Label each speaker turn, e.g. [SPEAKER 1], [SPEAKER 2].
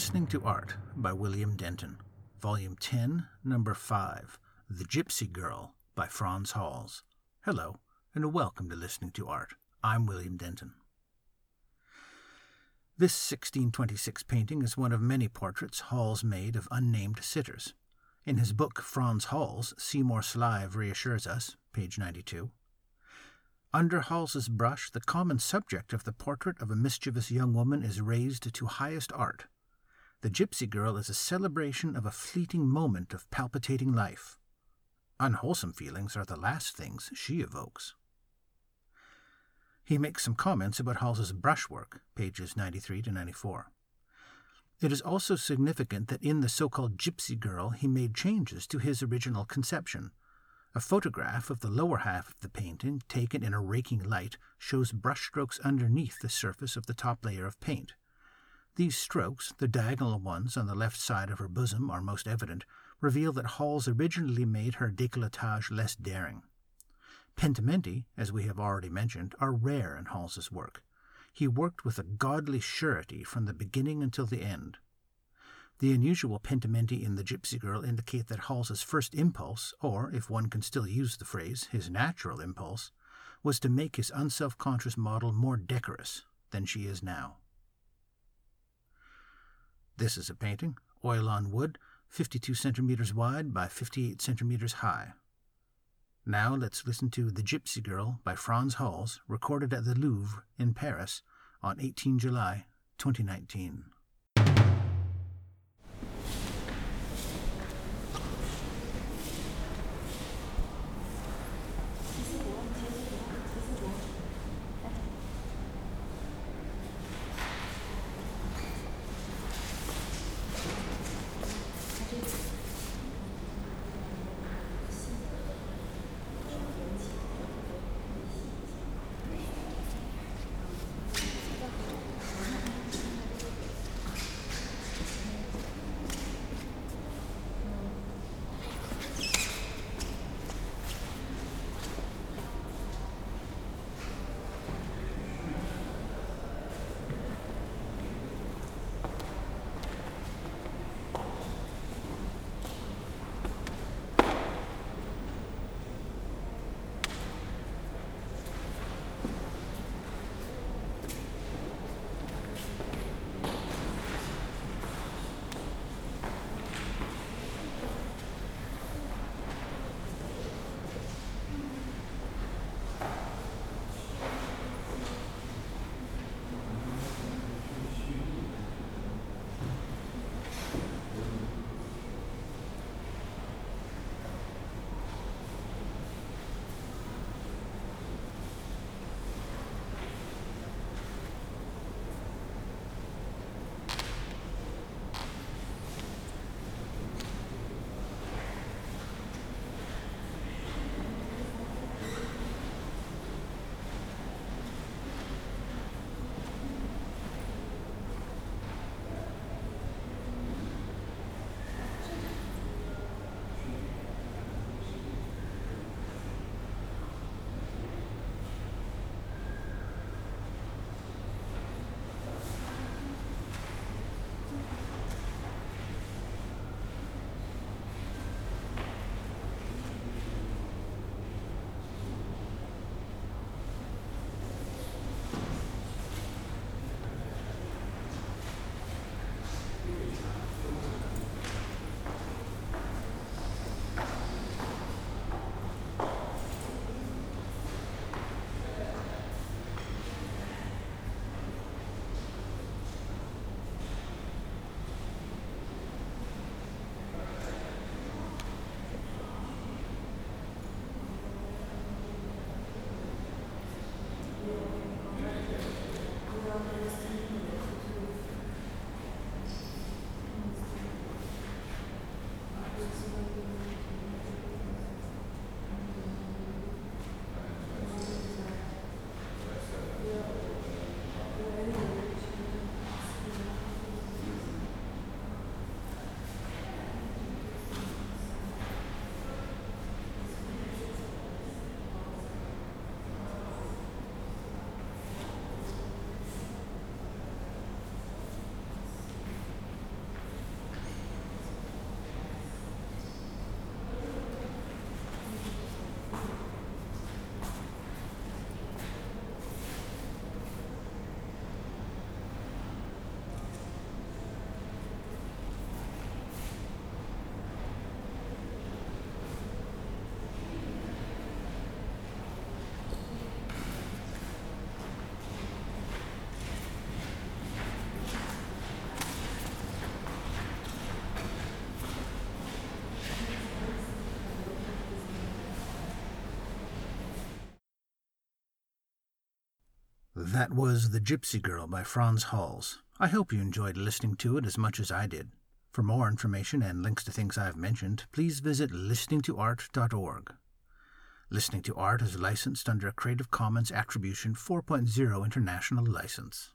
[SPEAKER 1] Listening to Art by William Denton, Volume 10, Number 5, The Gypsy Girl by Frans Hals. Hello, and welcome to Listening to Art. I'm William Denton. This 1626 painting is one of many portraits Hals made of unnamed sitters. In his book Frans Hals, Seymour Slive reassures us, page 92. Under Hals's brush, the common subject of the portrait of a mischievous young woman is raised to highest art. The gypsy girl is a celebration of a fleeting moment of palpitating life. Unwholesome feelings are the last things she evokes. He makes some comments about Hals's brushwork, pages 93 to 94. It is also significant that in the so called Gypsy Girl he made changes to his original conception. A photograph of the lower half of the painting, taken in a raking light, shows brushstrokes underneath the surface of the top layer of paint. These strokes, the diagonal ones on the left side of her bosom, are most evident, reveal that Hals originally made her décolletage less daring. Pentimenti, as we have already mentioned, are rare in Hals's work. He worked with a godly surety from the beginning until the end. The unusual pentimenti in the Gypsy Girl indicate that Hals's first impulse, or, if one can still use the phrase, his natural impulse, was to make his unself conscious model more decorous than she is now. This is a painting, oil on wood, 52 centimeters wide by 58 centimeters high. Now let's listen to The Gypsy Girl by Frans Hals, recorded at the Louvre in Paris on 18 July 2019. That was The Gypsy Girl by Frans Hals. I hope you enjoyed listening to it as much as I did. For more information and links to things I've mentioned, please visit listeningtoart.org. Listening to Art is licensed under a Creative Commons Attribution 4.0 International License.